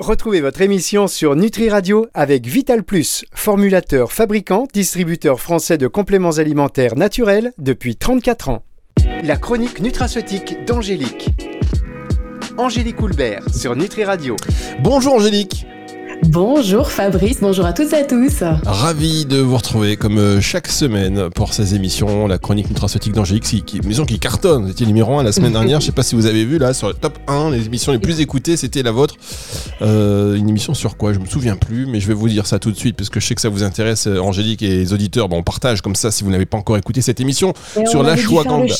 Retrouvez votre émission sur Nutri Radio avec Vital Plus, formulateur, fabricant, distributeur français de compléments alimentaires naturels depuis 34 ans. La chronique nutraceutique d'Angélique. Angélique Houlbert sur Nutri Radio. Bonjour Angélique Bonjour Fabrice, bonjour à toutes et à tous. Ravi de vous retrouver comme euh, chaque semaine pour ces émissions, la chronique nutraceutique d'Angélique, qui, maison qui cartonne. C'était numéro 1 la semaine dernière. Je sais pas si vous avez vu là sur le top 1, les émissions les plus écoutées, c'était la vôtre. Euh, une émission sur quoi? Je me souviens plus, mais je vais vous dire ça tout de suite parce que je sais que ça vous intéresse, euh, Angélique et les auditeurs. Bon, on partage comme ça si vous n'avez pas encore écouté cette émission sur l'ashwagandha.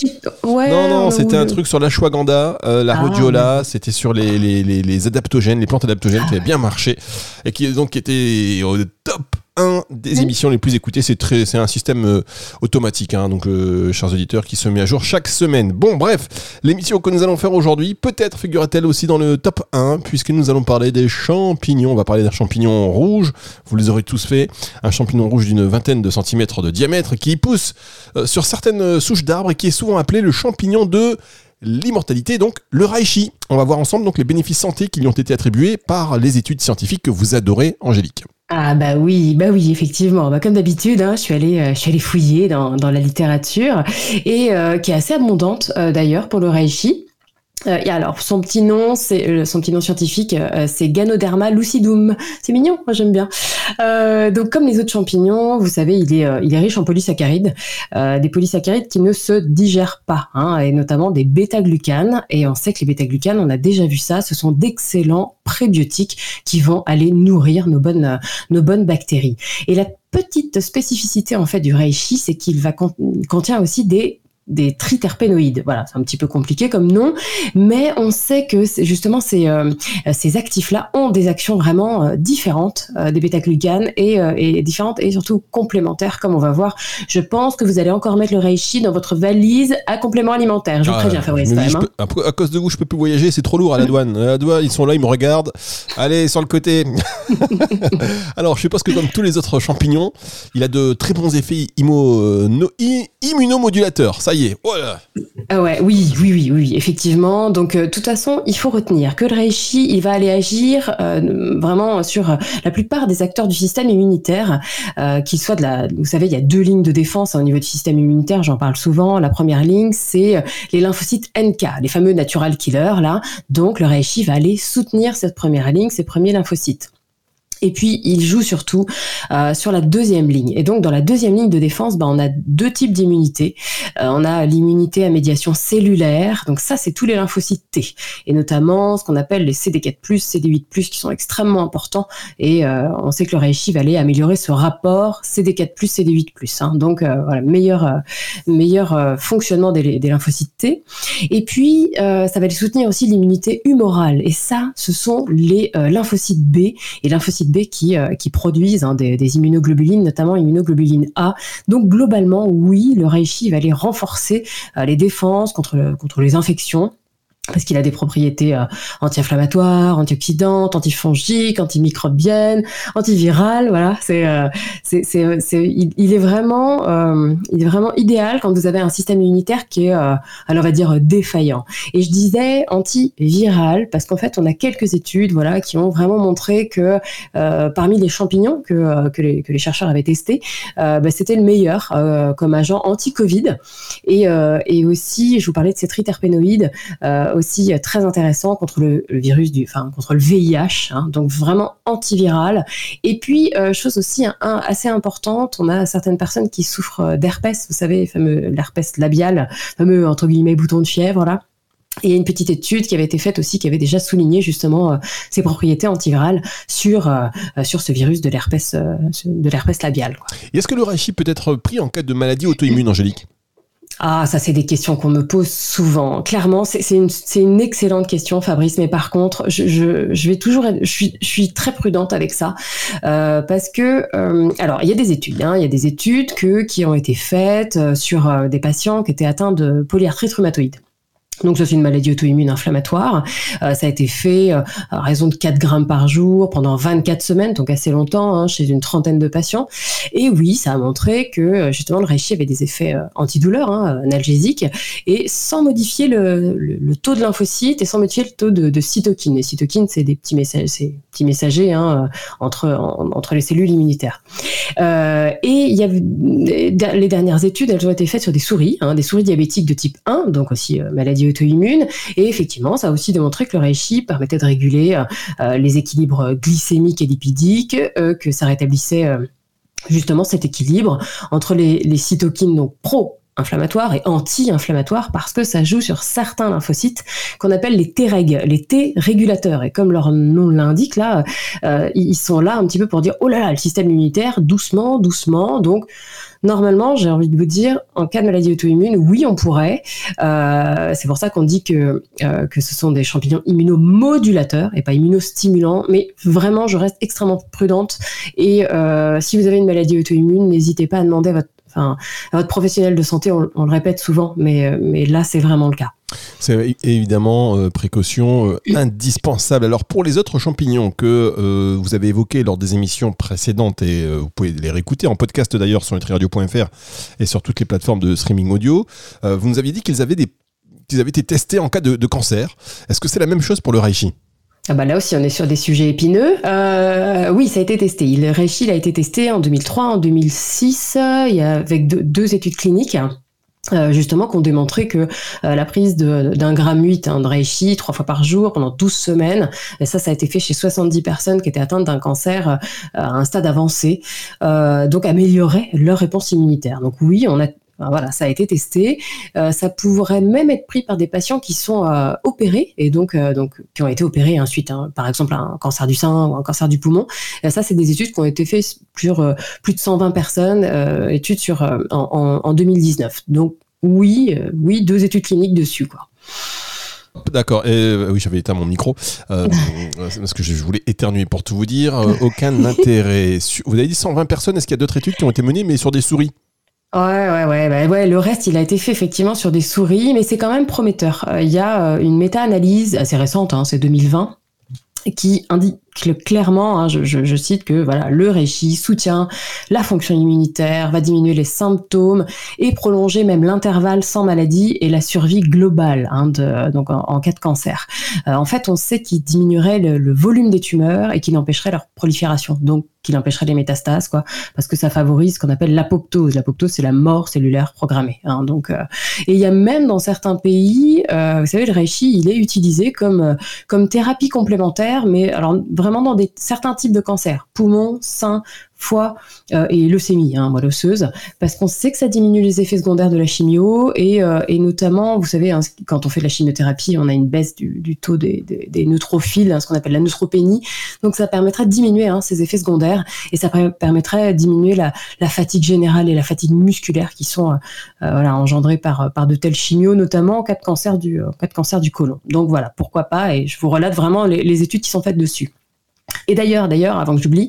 Ouais, non, non, c'était un truc sur l'ashwagandha, euh, la ah, rhodiola, c'était sur les, les, les, les, adaptogènes, les plantes adaptogènes qui avaient bien marché et qui donc était au top 1 des émissions les plus écoutées. C'est très, c'est un système euh, automatique, hein, donc euh, chers auditeurs, qui se met à jour chaque semaine. Bon, bref, l'émission que nous allons faire aujourd'hui, peut-être figure-t-elle aussi dans le top 1, puisque nous allons parler des champignons. On va parler d'un champignon rouge. Vous les aurez tous fait. Un champignon rouge d'une vingtaine de centimètres de diamètre qui pousse euh, sur certaines souches d'arbres et qui est souvent appelé le champignon de l'immortalité, donc le Reishi. On va voir ensemble donc les bénéfices santé qui lui ont été attribués par les études scientifiques que vous adorez, Angélique. Ah bah oui, bah oui, effectivement. Bah comme d'habitude, hein, je suis allée, euh, je suis allée fouiller dans, dans la littérature et euh, qui est assez abondante euh, d'ailleurs pour le reishi. Euh, et alors, son petit nom, c'est euh, son petit nom scientifique, euh, c'est Ganoderma lucidum. C'est mignon, moi j'aime bien. donc, comme les autres champignons, vous savez, il est, il est riche en polysaccharides, des polysaccharides qui ne se digèrent pas, hein, et notamment des bêta-glucanes. Et on sait que les bêta-glucanes, on a déjà vu ça, ce sont d'excellents prébiotiques qui vont aller nourrir nos bonnes, nos bonnes bactéries. Et la petite spécificité en fait du reishi, c'est qu'il va contient aussi des des triterpénoïdes. Voilà, c'est un petit peu compliqué comme nom, mais on sait que justement ces, euh, ces actifs-là ont des actions vraiment euh, différentes euh, des bêta-glucanes et, et, différentes et surtout complémentaires, comme on va voir. Je pense que vous allez encore mettre le reishi dans votre valise à complément alimentaire. Je vous ah, préviens, Fabrice. Hein. à cause de vous, je peux plus voyager, c'est trop lourd à la douane. À la douane, ils sont là, ils me regardent. Allez, sur le côté. Alors, je suppose que comme tous les autres champignons, il a de très bons effets immunomodulateurs. Ça Ah ouais, oui, oui, oui, oui, effectivement. Donc, euh, de toute façon, il faut retenir que le reishi, il va aller agir euh, vraiment sur la plupart des acteurs du système immunitaire, euh, soient de la. Vous savez, il y a deux lignes de défense hein, au niveau du système immunitaire. J'en parle souvent. La première ligne, c'est les lymphocytes NK, les fameux natural killers là. Donc, le reishi va aller soutenir cette première ligne, ces premiers lymphocytes. Et puis, il joue surtout euh, sur la deuxième ligne. Et donc, dans la deuxième ligne de défense, bah, on a deux types d'immunité. Euh, on a l'immunité à médiation cellulaire. Donc ça, c'est tous les lymphocytes T. Et notamment, ce qu'on appelle les CD4+, CD8+, qui sont extrêmement importants. Et euh, on sait que le reishi va aller améliorer ce rapport CD4+, CD8+. Hein. Donc, voilà, meilleur, meilleur fonctionnement des, des, lymphocytes T. Et puis, ça va aller soutenir aussi l'immunité humorale. Et ça, ce sont les lymphocytes B et lymphocytes qui, euh, qui produisent hein, des, immunoglobulines, notamment immunoglobuline A. Donc globalement, oui, le reishi va aller renforcer euh, les défenses contre les infections parce qu'il a des propriétés euh, anti-inflammatoires, antioxydantes, antifongiques, antimicrobiennes, antivirales. Voilà, c'est, euh, c'est, c'est, c'est il, est vraiment, euh, il est vraiment idéal quand vous avez un système immunitaire qui est, alors on va dire défaillant. Et je disais antiviral parce qu'en fait, on a quelques études, voilà, qui ont vraiment montré que parmi les champignons que que les chercheurs avaient testés, bah, c'était le meilleur comme agent anti-Covid. Et et aussi, je vous parlais de ces triterpénoïdes aussi euh, très intéressant contre le, virus du, enfin contre le VIH, hein, donc vraiment antiviral. Et puis euh, chose aussi assez importante, on a certaines personnes qui souffrent euh, d'herpès, vous savez, fameux l'herpès labial, fameux entre guillemets bouton de fièvre là. Et il y a une petite étude qui avait été faite aussi qui avait déjà souligné justement ses propriétés antivirales sur sur ce virus de l'herpès de l'herpès labial. Est-ce que le reishi peut être pris en cas de maladie auto-immune, Angélique? Ah, ça, c'est des questions qu'on me pose souvent. Clairement, c'est une, excellente question, Fabrice. Mais par contre, je, vais toujours, je suis, je suis, très prudente avec ça euh, parce que, euh, alors, il y a des études, hein, il y a des études qui ont été faites euh, sur des patients qui étaient atteints de polyarthrite rhumatoïde. Donc ça c'est une maladie auto-immune inflammatoire. Euh, ça a été fait euh, à raison de 4 grammes par jour pendant 24 semaines, donc assez longtemps, hein, chez une trentaine de patients. Et oui, ça a montré que euh, justement le reishi avait des effets antidouleurs, hein, analgésiques, et sans modifier le, taux de lymphocytes et sans modifier le taux de, cytokines. Les cytokines, c'est des petits messages, petits messagers hein, entre entre les cellules immunitaires. et y a les dernières études, elles ont été faites sur des souris, des souris diabétiques de type 1, donc aussi maladie auto-immune. Et effectivement, ça a aussi démontré que le reishi permettait de réguler euh, euh, les équilibres glycémiques et lipidiques, euh, que ça rétablissait justement cet équilibre entre les, cytokines donc pro inflammatoires et anti-inflammatoires parce que ça joue sur certains lymphocytes qu'on appelle les T-reg, les T-régulateurs. Et comme leur nom l'indique, là, ils sont là un petit peu pour dire, oh là là, le système immunitaire, doucement, doucement. Donc, Normalement, j'ai envie de vous dire, en cas de maladie auto-immune, oui, on pourrait. Euh, c'est pour ça qu'on dit que, euh, que ce sont des champignons immunomodulateurs et pas immunostimulants. Mais vraiment, je reste extrêmement prudente. Et euh, si vous avez une maladie auto-immune, n'hésitez pas à demander à votre, enfin, votre professionnel de santé. On, le répète souvent, mais, mais là, c'est vraiment le cas. C'est évidemment euh, précaution euh, indispensable. Alors pour les autres champignons que euh, vous avez évoqués lors des émissions précédentes et vous pouvez les réécouter en podcast d'ailleurs sur nutriradio.fr et sur toutes les plateformes de streaming audio, vous nous aviez dit qu'ils avaient, été testés en cas de, cancer. Est-ce que c'est la même chose pour le reishi? Ah bah là aussi, on est sur des sujets épineux. oui, ça a été testé. Le reishi a été testé en 2003, en 2006, il y a, avec deux études cliniques. Euh, justement qu'on démontrait que euh, la prise d'un gramme 8 hein, de reishi trois fois par jour pendant 12 semaines, et ça ça a été fait chez 70 personnes qui étaient atteintes d'un cancer euh, à un stade avancé, donc améliorait leur réponse immunitaire. Donc oui, on a voilà, ça a été testé. Euh, ça pourrait même être pris par des patients qui sont euh, opérés et donc, euh, donc qui ont été opérés ensuite, hein, par exemple un cancer du sein ou un cancer du poumon. ça, c'est des études qui ont été faites sur plus de 120 personnes, études sur en, en, 2019. Donc oui, oui, deux études cliniques dessus, quoi. D'accord. Et oui, j'avais éteint mon micro parce que je voulais éternuer pour tout vous dire. aucun intérêt. Vous avez dit 120 personnes. Est-ce qu'il y a d'autres études qui ont été menées, mais sur des souris? Ouais, ouais, ouais, bah, ouais. Le reste, il a été fait effectivement sur des souris, mais c'est quand même prometteur. Euh, il y a euh, une méta-analyse assez récente, hein, c'est 2020, qui indique clairement, hein, je, cite que voilà, le reishi soutient la fonction immunitaire, va diminuer les symptômes et prolonger même l'intervalle sans maladie et la survie globale hein, donc en, cas de cancer. Euh, en fait, on sait qu'il diminuerait le, volume des tumeurs et qu'il empêcherait leur prolifération, donc qu'il empêcherait les métastases, quoi, parce que ça favorise ce qu'on appelle l'apoptose. L'apoptose, c'est la mort cellulaire programmée. Hein, donc, euh, et il y a même dans certains pays, euh, vous savez, le reishi, il est utilisé comme comme thérapie complémentaire, mais alors vraiment dans certains types de cancers, poumons, sein, foie euh, et leucémie, hein, moelle osseuse, parce qu'on sait que ça diminue les effets secondaires de la chimio et, euh, notamment, vous savez, hein, quand on fait de la chimiothérapie, on a une baisse du, taux des, neutrophiles, hein, ce qu'on appelle la neutropénie, donc ça permettrait de diminuer hein, ces effets secondaires et ça permettrait de diminuer la, fatigue générale et la fatigue musculaire qui sont euh, engendrées par, de telles chimios, notamment en cas de cancer du, en côlon. Donc voilà, pourquoi pas, et je vous relate vraiment les études qui sont faites dessus. Et d'ailleurs, d'ailleurs, avant que j'oublie,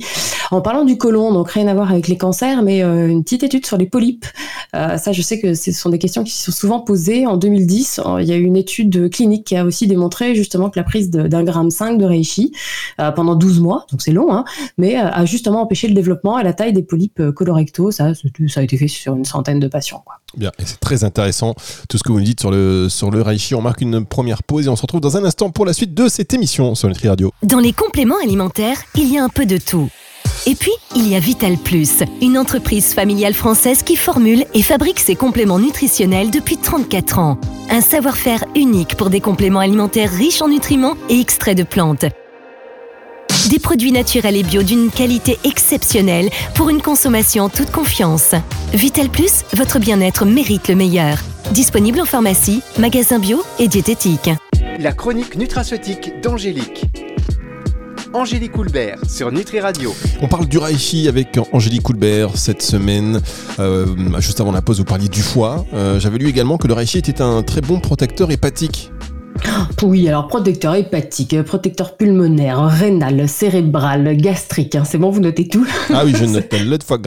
en parlant du côlon, donc rien à voir avec les cancers, mais euh, une petite étude sur les polypes. Euh, ça, je sais que ce sont des questions qui sont souvent posées. En 2010, il y a eu une étude clinique qui a aussi démontré justement que la prise d'un gramme 5 de reishi euh, pendant 12 mois, donc c'est long, hein, mais a justement empêché le développement et la taille des polypes colorectaux. Ça, ça a été fait sur une centaine de patients. Quoi. Bien, et c'est très intéressant tout ce que vous nous dites sur le, sur le reishi. On marque une première pause et on se retrouve dans un instant pour la suite de cette émission sur Nutri Radio. Dans les compléments alimentaires, il y a un peu de tout. Et puis, il y a Vital Plus, une entreprise familiale française qui formule et fabrique ses compléments nutritionnels depuis 34 ans. Un savoir-faire unique pour des compléments alimentaires riches en nutriments et extraits de plantes. Des produits naturels et bio d'une qualité exceptionnelle pour une consommation en toute confiance. Vital Plus, votre bien-être mérite le meilleur. Disponible en pharmacie, magasin bio et diététique. La chronique nutraceutique d'Angélique. Angélique Coulbert sur Nutri Radio. On parle du Reishi avec Angélique Coulbert cette semaine. Euh, juste avant la pause, vous parliez du foie. Euh, j'avais lu également que le Reishi était un très bon protecteur hépatique. Oui, alors protecteur hépatique, protecteur pulmonaire, rénal, cérébral, gastrique. Hein, c'est bon, vous notez tout Ah oui, je note. fois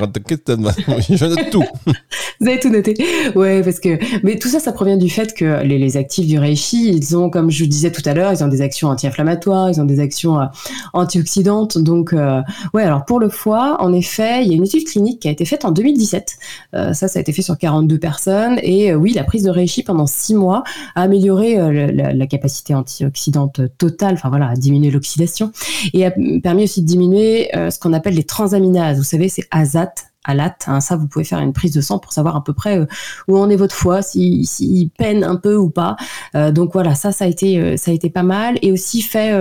je note tout. Vous avez tout noté Ouais, parce que. Mais tout ça, ça provient du fait que les, actifs du Reishi, ils ont, comme je vous disais tout à l'heure, ils ont des actions anti-inflammatoires, ils ont des actions euh, antioxydantes. Donc, euh, ouais, alors pour le foie, en effet, il y a une étude clinique qui a été faite en 2017. Euh, ça, ça a été fait sur 42 personnes. Et oui, la prise de Reishi pendant 6 mois a amélioré la, capacité antioxydante totale, enfin voilà, a diminué l'oxydation et a permis aussi de diminuer ce qu'on appelle les transaminases. Vous savez, c'est ASAT, à latte. Hein. ça, vous pouvez faire une prise de sang pour savoir à peu près euh, où en est votre foie, s'il si, peine un peu ou pas. Euh, donc voilà, ça, ça a été, euh, ça a pas mal et aussi fait,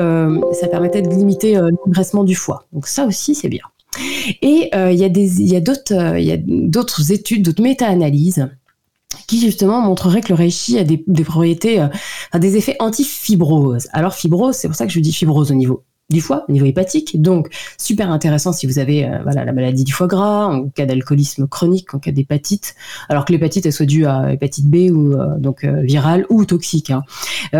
ça permettait de limiter l'engraissement du foie. Donc ça aussi, c'est bien. Et il y a d'autres, il y a d'autres études, d'autres méta-analyses qui justement montreraient que le reishi a des, propriétés, des effets anti-fibrose. Alors fibrose, c'est pour ça que je dis fibrose au niveau du foie, au niveau hépatique. Donc, super intéressant si vous avez euh, voilà, la maladie du foie gras, en cas d'alcoolisme chronique, en cas d'hépatite, alors que l'hépatite, elle soit due à hépatite B ou euh, donc euh, virale ou toxique. Hein.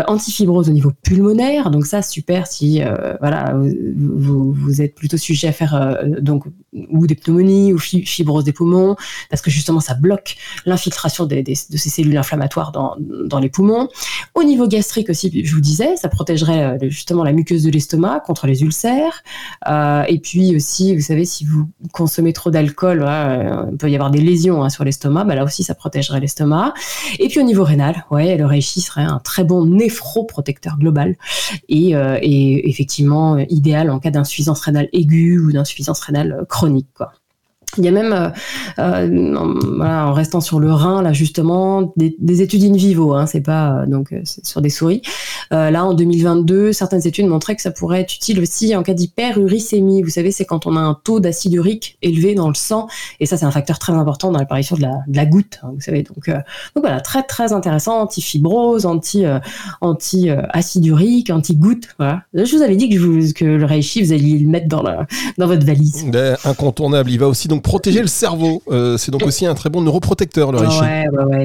antifibrose au niveau pulmonaire, donc ça, super si voilà, vous, êtes plutôt sujet à faire donc ou des pneumonies ou fibrose des poumons, parce que justement, ça bloque l'infiltration des, de ces cellules inflammatoires dans, dans les poumons. Au niveau gastrique aussi, je vous disais, ça protégerait justement la muqueuse de l'estomac les ulcères. Euh, et puis aussi, vous savez, si vous consommez trop d'alcool, euh, il peut y avoir des lésions hein, sur l'estomac. Bah, là aussi, ça protégerait l'estomac. Et puis au niveau rénal, ouais, le reishi serait un très bon néphroprotecteur global et, euh, et effectivement idéal en cas d'insuffisance rénale aiguë ou d'insuffisance rénale chronique. Quoi. Il y a même, euh, euh en, restant sur le rein, là justement, des, études in vivo, hein, c'est pas euh, donc sur des souris. là, en 2022, certaines études montraient que ça pourrait être utile aussi en cas d'hyperuricémie. Vous savez, c'est quand on a un taux d'acide urique élevé dans le sang, et ça, c'est un facteur très important dans l'apparition de la, goutte. Hein, vous savez, donc, voilà, très très intéressant, anti-fibrose, anti anti acide urique, anti goutte. Je vous avais dit que, que le reishi, vous alliez le mettre dans la, dans votre valise. Ben, incontournable. Il va aussi donc protéger le cerveau. Euh, c'est donc aussi un très bon neuroprotecteur, le reishi.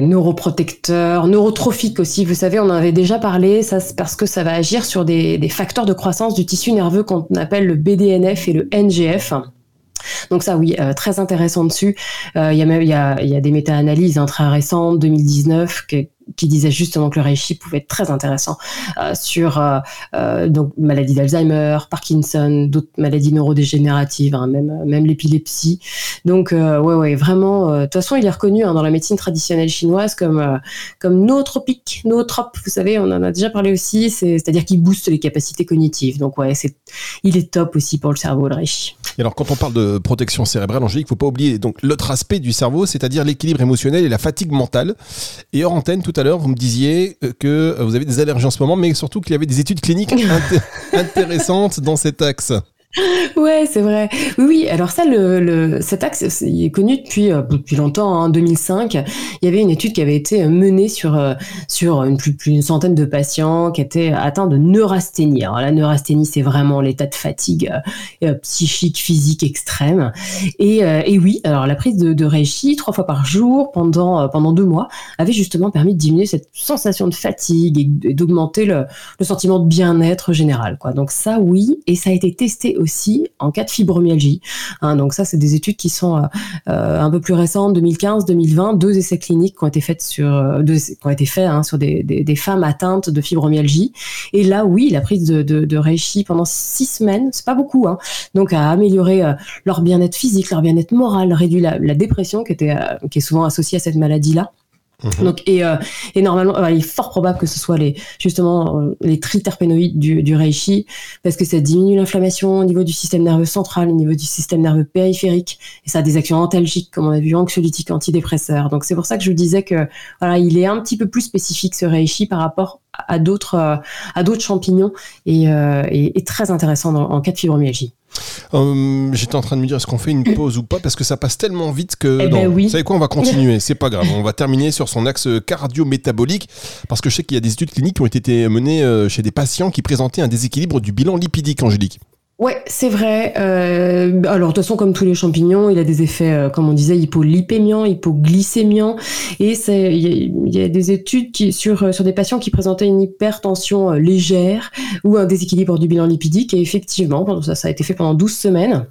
Neuroprotecteur, neurotrophique aussi. Vous savez, on en avait déjà parlé. Ça, c'est parce que ça va agir sur des, des facteurs de croissance du tissu nerveux qu'on appelle le BDNF et le NGF. Donc ça, oui, euh, très intéressant dessus. Euh, il y a même il y a, y a des méta-analyses hein, très récentes, 2019, que, qui disait justement que le reishi pouvait être très intéressant euh, sur euh, euh, donc maladie d'Alzheimer, Parkinson, d'autres maladies neurodégénératives, hein, même même l'épilepsie. Donc ouais ouais vraiment. De toute façon, il est reconnu hein, dans la médecine traditionnelle chinoise comme comme nootropique, nootrope. Vous savez, on en a déjà parlé aussi. C'est-à-dire qu'il booste les capacités cognitives. Donc ouais, c'est il est top aussi pour le cerveau le reishi. Et alors quand on parle de protection cérébrale, Angélique, faut pas oublier donc l'autre aspect du cerveau, c'est-à-dire l'équilibre émotionnel et la fatigue mentale. Et hors antenne, tout à l'heure, vous me disiez euh, que euh, vous avez des allergies en ce moment, mais surtout qu'il y avait des études cliniques intéressantes dans cet axe. Ouais, c'est vrai. Oui. Alors ça, le, cet axe, il est connu depuis euh, depuis longtemps. En hein, 2005, il y avait une étude qui avait été menée sur euh, sur une plus une centaine de patients qui étaient atteints de neurasthénie. Alors la neurasthénie, c'est vraiment l'état de fatigue euh, psychique, physique extrême. Et, et oui, alors la prise de, de reishi trois fois par jour pendant pendant deux mois avait justement permis de diminuer cette sensation de fatigue et d'augmenter le, le sentiment de bien-être général. Donc ça, oui, et ça a été testé aussi en cas de fibromyalgie. Hein, donc ça, c'est des études qui sont euh, euh, un peu plus récentes, 2015-2020, deux essais cliniques qui ont été faits sur, euh, des, femmes atteintes de fibromyalgie. Et là, oui, la prise de, de, reishi pendant six semaines, c'est pas beaucoup, hein, donc a amélioré leur bien-être physique, leur bien-être moral, réduit la, la dépression qui était qui est souvent associée à cette maladie-là. Mhm. Donc et, euh, et normalement, il est fort probable que ce soit les justement euh, les triterpénoïdes du, du reishi parce que ça diminue l'inflammation au niveau du système nerveux central, au niveau du système nerveux périphérique et ça a des actions antalgiques comme on a vu, anxiolytiques, antidépresseurs. Donc c'est pour ça que je disais que voilà, il est un petit peu plus spécifique ce reishi par rapport à d'autres euh, à d'autres champignons et, et, très intéressant en cas de fibromyalgie. Euh, j'étais en train de me dire est-ce qu'on fait une pause ou pas parce que ça passe tellement vite que eh ben vous savez quoi on va continuer c'est pas grave on va terminer sur son axe cardio-métabolique parce que je sais qu'il y a des études cliniques qui ont été menées euh, chez des patients qui présentaient un déséquilibre du bilan lipidique Angélique Ouais, c'est vrai. Euh, alors, de toute façon, comme tous les champignons, il a des effets, euh, comme on disait, hypolipémiants, hypoglycémiants. Et il y, a des études qui, sur, euh, sur des patients qui présentaient une hypertension légère ou un déséquilibre du bilan lipidique. Et effectivement, ça, ça a été fait pendant 12 semaines.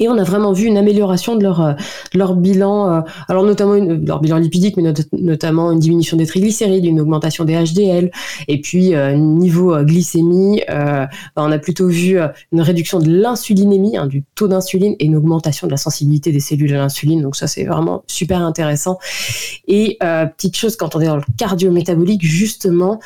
Et on a vraiment vu une amélioration de leur, euh, leur bilan, euh, alors notamment leur bilan lipidique, mais notamment une diminution des triglycérides, une augmentation des HDL, et puis euh, niveau glycémie, bah, on a plutôt vu une réduction de l'insulinémie, hein, du taux d'insuline, et une augmentation de la sensibilité des cellules à l'insuline. Donc ça, c'est vraiment super intéressant. Et petite chose, quand on est dans le cardio-métabolique, justement,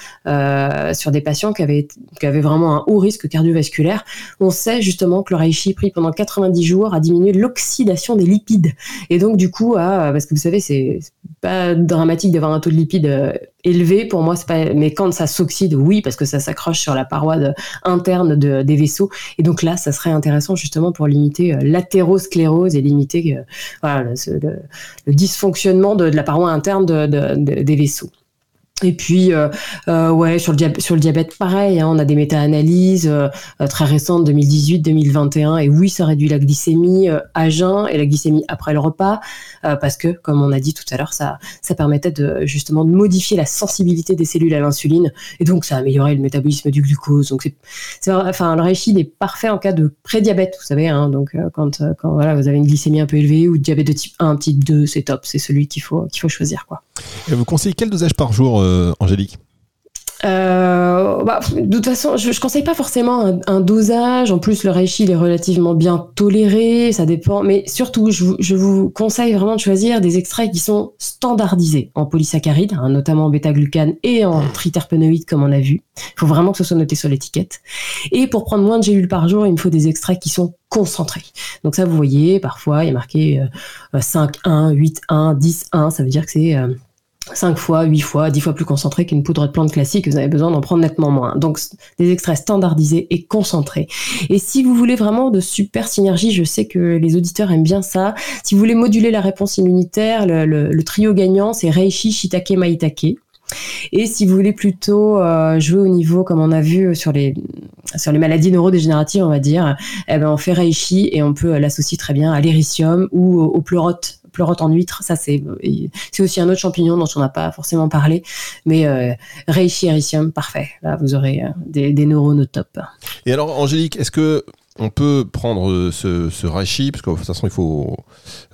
sur des patients qui avaient, qui avaient vraiment un haut risque cardiovasculaire, on sait justement que le reishi pris pendant 90 jours à diminuer l'oxydation des lipides. Et donc, du coup, à, parce que vous savez, c'est pas dramatique d'avoir un taux de lipides euh, élevé. Pour moi, pas, mais quand ça s'oxyde, oui, parce que ça s'accroche sur la paroi interne des vaisseaux. Et donc là, ça serait intéressant justement pour limiter euh, l'athérosclérose et limiter euh, le, dysfonctionnement de, la paroi interne des vaisseaux. Et puis, euh, euh, ouais, sur le, diabète, pareil, hein, on a des méta-analyses euh, très récentes, 2018-2021, et oui, ça réduit la glycémie à jeun et la glycémie après le repas, parce que, comme on a dit tout à l'heure, ça, permettait justement de modifier la sensibilité des cellules à l'insuline, et donc ça améliorait le métabolisme du glucose. Donc, c'est, enfin, le réchid est parfait en cas de prédiabète, vous savez, hein, donc quand, voilà, vous avez une glycémie un peu élevée ou diabète de type 1, type 2, c'est top, c'est celui qu'il faut, qu'il faut choisir, quoi. Vous conseillez quel dosage par jour Angélique euh, bah, de toute façon, je, je conseille pas forcément un, dosage. En plus, le reishi il est relativement bien toléré, ça dépend. Mais surtout, je, vous conseille vraiment de choisir des extraits qui sont standardisés en polysaccharides, hein, notamment en bêta-glucane et en triterpénoïdes, comme on a vu. Il faut vraiment que ce soit noté sur l'étiquette. Et pour prendre moins de gélules par jour, il me faut des extraits qui sont concentrés. Donc ça, vous voyez, parfois, il a marqué 5-1, 8-1, 10-1. Ça veut dire que c'est 5 fois, 8 fois, 10 fois plus concentré qu'une poudre de plante classique, vous avez besoin d'en prendre nettement moins. Donc des extraits standardisés et concentrés. Et si vous voulez vraiment de super synergie, je sais que les auditeurs aiment bien ça, si vous voulez moduler la réponse immunitaire, le, trio gagnant, c'est Reishi, Shitake, Maitake. Et si vous voulez plutôt euh, jouer au niveau, comme on a vu sur les, sur les maladies neurodégénératives, on va dire, eh ben on fait Reishi et on peut l'associer très bien à l'éricium ou au, au pleurote pleurote en huître, ça c'est c'est aussi un autre champignon dont on n'a pas forcément parlé, mais euh, Reishi parfait. Là, vous aurez euh, des, des neurones top. Et alors, Angélique, est-ce que on peut prendre euh, ce, ce rachis, parce que de toute façon, il faut.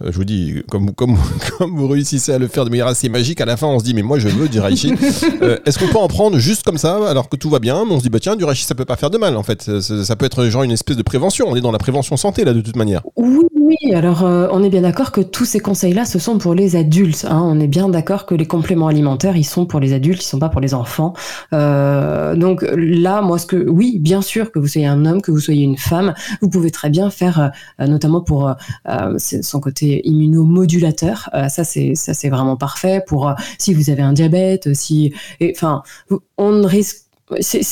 Euh, je vous dis, comme, comme, comme vous réussissez à le faire de manière assez magique, à la fin, on se dit, mais moi, je veux du rachis. Euh, est-ce qu'on peut en prendre juste comme ça, alors que tout va bien, mais on se dit, bah tiens, du rachis, ça peut pas faire de mal, en fait. Ça, peut être genre une espèce de prévention. On est dans la prévention santé, là, de toute manière. Oui, oui. Alors, on est bien d'accord que tous ces conseils-là, ce sont pour les adultes. Hein. On est bien d'accord que les compléments alimentaires, ils sont pour les adultes, ils sont pas pour les enfants. donc là, moi, ce que. Oui, bien sûr, que vous soyez un homme, que vous soyez une femme, vous pouvez très bien faire, euh, notamment pour euh, son côté immunomodulateur. Euh, ça, c'est ça, c'est vraiment parfait pour si vous avez un diabète, si, enfin, on ne risque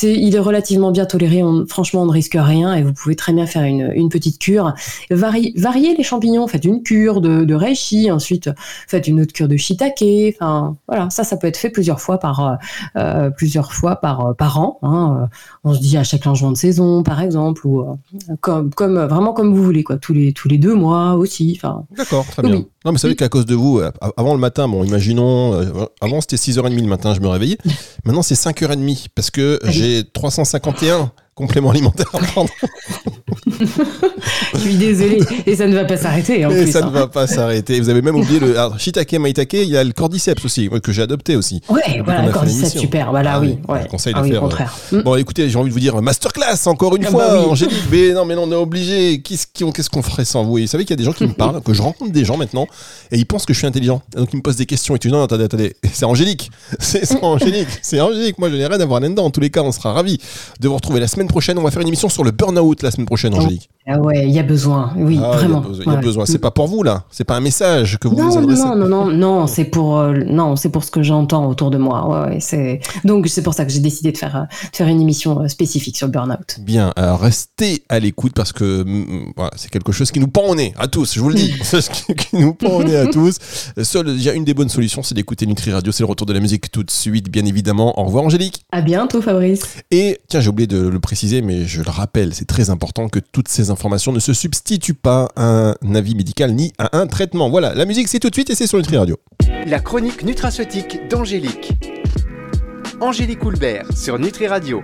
il est relativement bien toléré. franchement, on ne risque rien et vous pouvez très bien faire une, une petite cure. varier les champignons. Faites une cure de, de reishi, ensuite faites une autre cure de shiitake. Enfin, voilà, ça, ça peut être fait plusieurs fois par euh, plusieurs fois par par an. Hein. On se dit à chaque changement de saison, par exemple, ou euh, comme comme vraiment comme vous voulez, quoi. Tous les tous les deux mois aussi. Enfin. D'accord, très bien. Non, mais c'est vrai qu'à cause de vous, euh, avant le matin, bon, imaginons, avant c'était 6h30 le matin, je me réveillais. Maintenant c'est 5h30 parce que j'ai 351 complément alimentaire à prendre. Je suis désolé. Et ça ne va pas s'arrêter. Et ça ne hein. va pas s'arrêter. Vous avez même oublié le alors, shiitake, maitake. Il y a le cordyceps aussi, que j'ai adopté aussi. Ouais, voilà, le cordyceps, super. Voilà, ah oui. Ouais. Je conseille de ah faire. Euh, bon, écoutez, j'ai envie de vous dire masterclass encore une ah fois, bah Angélique. Mais non, mais non, on est obligé. Qu'est-ce qu'on ferait sans vous? Et vous savez qu'il y a des gens qui me parlent, que je rencontre des gens maintenant, et ils pensent que je suis intelligent. Donc ils me posent des questions. Et tu dis non, attendez, attendez. C'est Angélique. C'est Angélique. C'est Angélique. Moi, je n'ai rien à voir là-dedans. En tous les cas, on sera ravis de vous retrouver la semaine prochaine. On va faire une émission sur le burn-out la semaine prochaine, Angélique. Ah ouais, il y a besoin, oui, Ah, vraiment. Il y a besoin. Ouais. besoin. C'est pas pour vous là. C'est pas un message que vous Non, non, adressez. non, non, non, non, c'est pour, euh, non, c'est pour ce que j'entends autour de moi. Ouais, ouais, c'est donc c'est pour ça que j'ai décidé de faire, euh, de faire une émission euh, spécifique sur le burn-out. Bien, restez à l'écoute parce que mm, voilà, c'est quelque chose qui nous pend au nez à tous, je vous le dis, C'est ce qui, nous pend au nez à tous. Seul, il y a une des bonnes solutions, c'est d'écouter Nutri Radio, c'est le retour de la musique tout de suite, bien évidemment. Au revoir Angélique. À bientôt, Fabrice. Et tiens, j'ai oublié de le préciser, mais je le rappelle, c'est très important que toutes ces informations ne se substituent pas à un avis médical ni à un traitement. Voilà, la musique c'est tout de suite et c'est sur Nutri Radio. La chronique nutraceutique d'Angélique. Angélique Houlbert sur Nutri Radio.